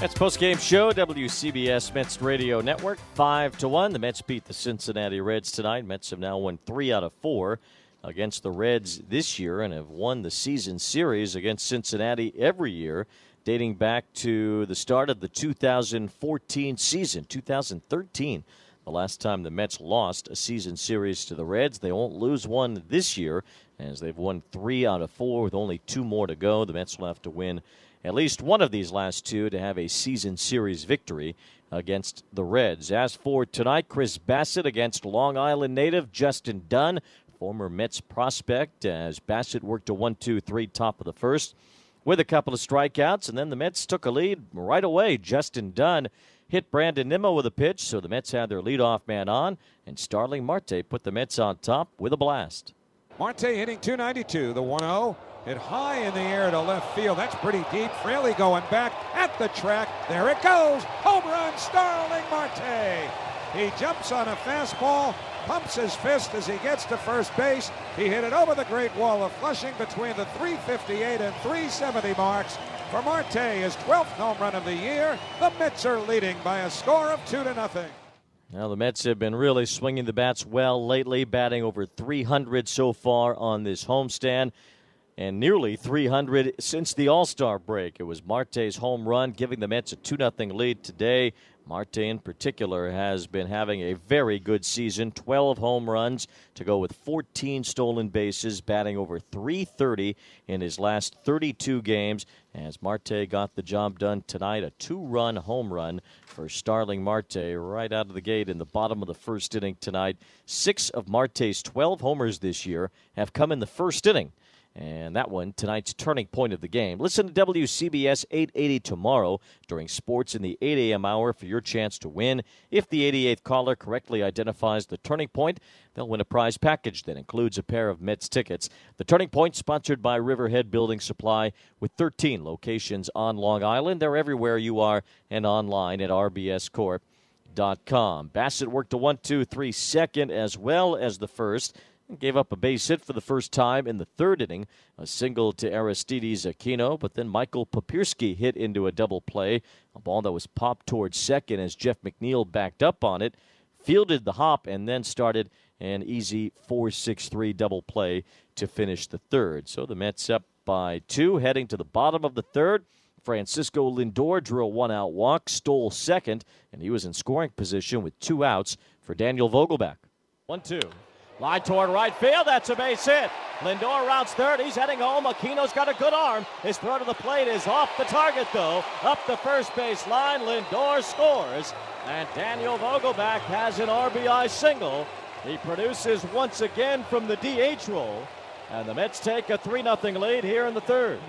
That's post-game show, WCBS Mets Radio Network, five to one. The Mets beat the Cincinnati Reds tonight. Mets have now won three out of four against the Reds this year and have won the season series against Cincinnati every year, dating back to the start of the 2014 season, 2013. The last time the Mets lost a season series to the Reds, they won't lose one this year, as they've won three out of four with only two more to go. The Mets will have to win at least one of these last two to have a season series victory against the Reds. As for tonight, Chris Bassitt against Long Island native Justin Dunn, former Mets prospect, as Bassitt worked a 1 2 3 top of the first with a couple of strikeouts, and then the Mets took a lead right away. Justin Dunn hit Brandon Nimmo with a pitch, so the Mets had their leadoff man on, and Starling Marte put the Mets on top with a blast. Marte hitting 292, the 1 0. Hit high in the air to left field. That's pretty deep. Fraley going back at the track. There it goes. Home run, Starling Marte. He jumps on a fastball, pumps his fist as he gets to first base. He hit it over the Great Wall of Flushing between the 358 and 370 marks. For Marte, his 12th home run of the year. The Mets are leading by a score of 2 to nothing. Now, the Mets have been really swinging the bats well lately, batting over 300 so far on this homestand and nearly 300 since the All Star break. It was Marte's home run, giving the Mets a 2 0 lead today. Marte, in particular, has been having a very good season 12 home runs to go with 14 stolen bases, batting over 330 in his last 32 games. As Marte got the job done tonight, a two run home run for Starling Marte right out of the gate in the bottom of the first inning tonight. Six of Marte's 12 homers this year have come in the first inning. And that one, tonight's turning point of the game. Listen to WCBS 880 tomorrow during sports in the 8 a.m. hour for your chance to win. If the 88th caller correctly identifies the turning point, they'll win a prize package that includes a pair of Mets tickets. The turning point, sponsored by Riverhead Building Supply, with 13 locations on Long Island. They're everywhere you are and online at rbscorp.com. Bassitt worked a 1 2 3 second as well as the first. Gave up a base hit for the first time in the third inning, a single to Aristides Aquino, but then Michael Papierski hit into a double play, a ball that was popped towards second as Jeff McNeil backed up on it, fielded the hop, and then started an easy 4 6 3 double play to finish the third. So the Mets up by two, heading to the bottom of the third. Francisco Lindor drew a one out walk, stole second, and he was in scoring position with two outs for Daniel Vogelbach. 1 2. Line toward right field. That's a base hit. Lindor routes third. He's heading home. Aquino's got a good arm. His throw to the plate is off the target, though. Up the first base line. Lindor scores. And Daniel Vogelbach has an RBI single. He produces once again from the DH role. And the Mets take a 3 0 lead here in the third.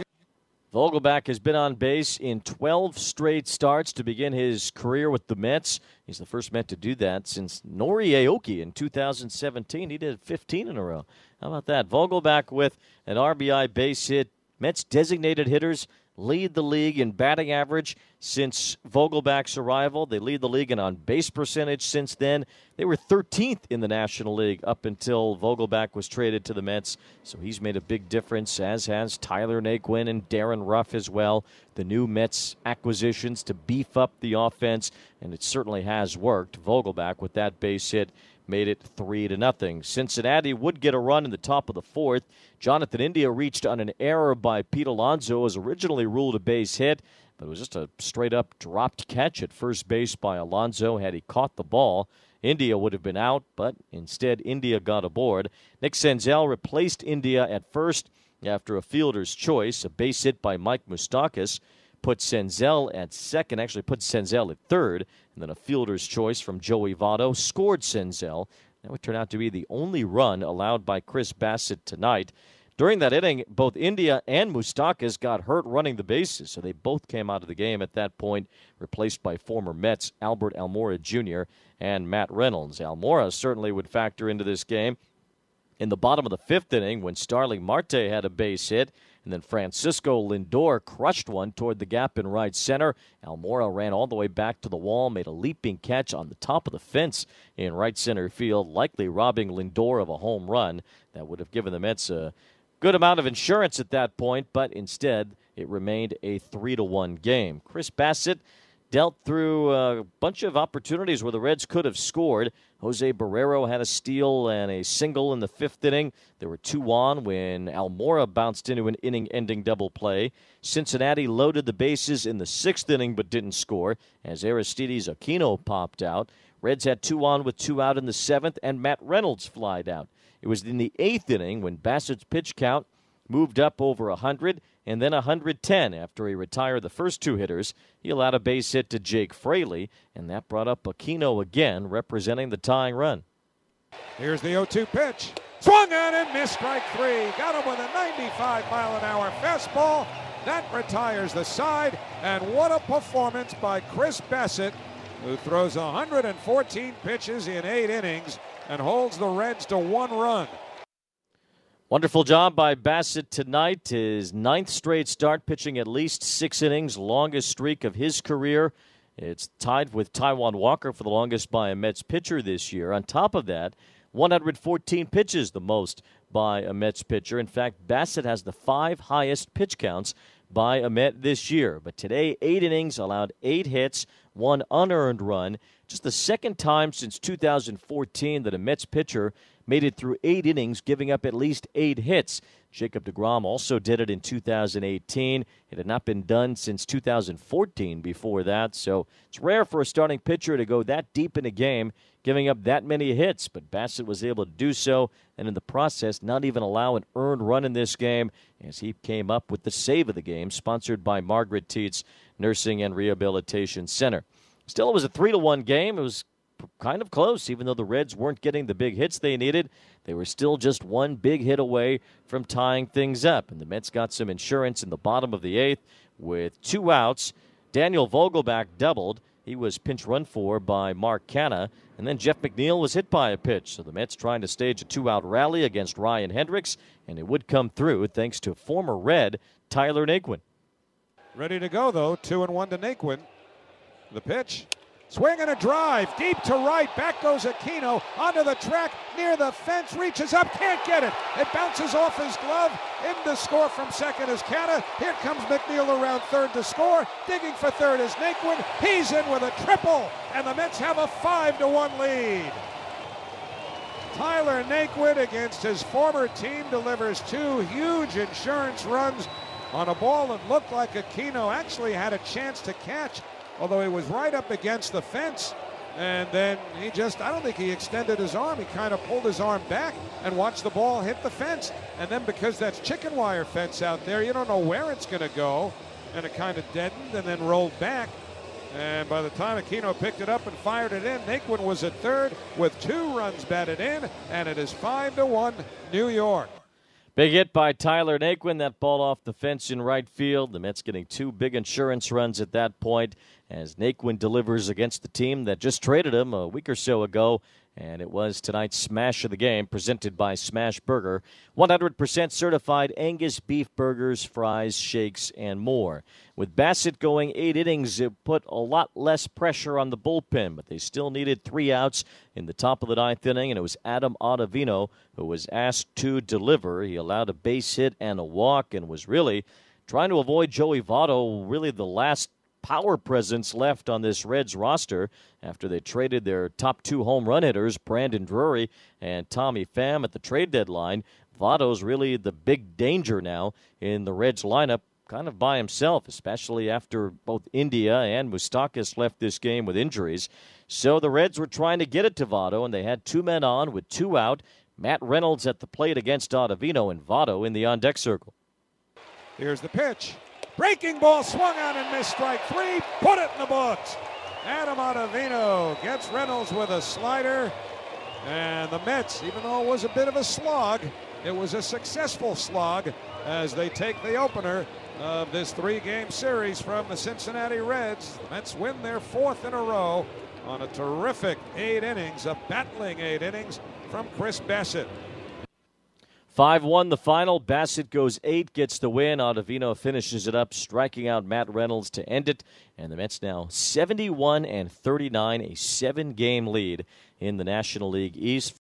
Vogelbach has been on base in 12 straight starts to begin his career with the Mets. He's the first Met to do that since Nori Aoki in 2017. He did 15 in a row. How about that? Vogelbach with an RBI base hit. Mets designated hitters lead the league in batting average since Vogelbach's arrival. They lead the league in on base percentage since then. They were 13th in the National League up until Vogelbach was traded to the Mets. So he's made a big difference, as has Tyler Naquin and Darin Ruf as well. The new Mets acquisitions to beef up the offense, and it certainly has worked. Vogelbach with that base hit made it three to nothing. Cincinnati would get a run in the top of the fourth. Jonathan India reached on an error by Pete Alonso, was originally ruled a base hit, but it was just a straight up dropped catch at first base by Alonso. Had he caught the ball, India would have been out, but instead India got aboard. Nick Senzel replaced India at first after a fielder's choice, a base hit by Mike Moustakas put Senzel at second, actually put Senzel at third, and then a fielder's choice from Joey Votto scored Senzel. That would turn out to be the only run allowed by Chris Bassitt tonight. During that inning, both India and Moustakas got hurt running the bases, so they both came out of the game at that point, replaced by former Mets Albert Almora Jr. and Matt Reynolds. Almora certainly would factor into this game. In the bottom of the fifth inning, when Starling Marte had a base hit, and then Francisco Lindor crushed one toward the gap in right center. Almora ran all the way back to the wall, made a leaping catch on the top of the fence in right center field, likely robbing Lindor of a home run. That would have given the Mets a good amount of insurance at that point, but instead it remained a 3 to 1 game. Chris Bassitt dealt through a bunch of opportunities where the Reds could have scored. Jose Barrero had a steal and a single in the fifth inning. There were two on when Almora bounced into an inning ending double play. Cincinnati loaded the bases in the sixth inning but didn't score as Aristides Aquino popped out. Reds had two on with two out in the seventh, and Matt Reynolds flied out. It was in the eighth inning when Bassitt's pitch count moved up over 100 and then 110 after he retired the first two hitters. He allowed a base hit to Jake Fraley, and that brought up Aquino again, representing the tying run. Here's the 0 2 pitch. Swung on and missed strike three. Got him with a 95 mile an hour fastball. That retires the side. And what a performance by Chris Bassitt, who throws 114 pitches in eight innings and holds the Reds to one run. Wonderful job by Bassitt tonight. His ninth straight start, pitching at least six innings, longest streak of his career. It's tied with Taijuan Walker for the longest by a Mets pitcher this year. On top of that, 114 pitches, the most by a Mets pitcher. In fact, Bassitt has the five highest pitch counts by a Met this year. But today, eight innings, allowed eight hits, one unearned run. Just the second time since 2014 that a Mets pitcher made it through eight innings, giving up at least eight hits. Jacob DeGrom also did it in 2018. It had not been done since 2014 before that, so it's rare for a starting pitcher to go that deep in a game, giving up that many hits. But Bassitt was able to do so, and in the process, not even allow an earned run in this game as he came up with the save of the game, sponsored by Margaret Tietz Nursing and Rehabilitation Center. Still, it was a 3 to 1 game. It was kind of close, even though the Reds weren't getting the big hits they needed. They were still just one big hit away from tying things up. And the Mets got some insurance in the bottom of the eighth with two outs. Daniel Vogelbach doubled. He was pinch run for by Mark Canha. And then Jeff McNeil was hit by a pitch. So the Mets trying to stage a two out rally against Ryan Hendrix. And it would come through thanks to former Red Tyler Naquin. Ready to go, though. Two and one to Naquin. The pitch. Swing and a drive, deep to right. Back goes Aquino onto the track, near the fence, reaches up, can't get it. It bounces off his glove. In to score from second is Canha. Here comes McNeil around third to score. Digging for third is Naquin. He's in with a triple, and the Mets have a five to one lead. Tyler Naquin against his former team delivers two huge insurance runs on a ball that looked like Aquino actually had a chance to catch although he was right up against the fence. And then he just, I don't think he extended his arm. He kind of pulled his arm back and watched the ball hit the fence. And then because that's chicken wire fence out there, you don't know where it's going to go. And it kind of deadened and then rolled back. And by the time Aquino picked it up and fired it in, Naquin was at third with two runs batted in, and it is five to one New York. Big hit by Tyler Naquin. That ball off the fence in right field. The Mets getting two big insurance runs at that point as Naquin delivers against the team that just traded him a week or so ago. And it was tonight's smash of the game presented by Smash Burger. 100% certified Angus beef burgers, fries, shakes, and more. With Bassitt going eight innings, it put a lot less pressure on the bullpen, but they still needed three outs in the top of the ninth inning, and it was Adam Ottavino who was asked to deliver. He allowed a base hit and a walk and was really trying to avoid Joey Votto, really the last power presence left on this Reds roster after they traded their top two home run hitters, Brandon Drury and Tommy Pham, at the trade deadline. Votto's really the big danger now in the Reds lineup, kind of by himself, especially after both India and Moustakas left this game with injuries. So the Reds were trying to get it to Votto, and they had two men on with two out. Matt Reynolds at the plate against Ottavino and Votto in the on deck circle. Here's the pitch. Breaking ball swung on and missed strike three. Put it in the books. Adam Ottavino gets Reynolds with a slider. And the Mets, even though it was a bit of a slog, it was a successful slog as they take the opener of this three game series from the Cincinnati Reds. The Mets win their fourth in a row on a terrific eight innings, a battling eight innings from Chris Bassitt. 5 1 the final. Bassitt goes 8, gets the win. Ottavino finishes it up, striking out Matt Reynolds to end it. And the Mets now 71 and 39, a seven game lead in the National League East.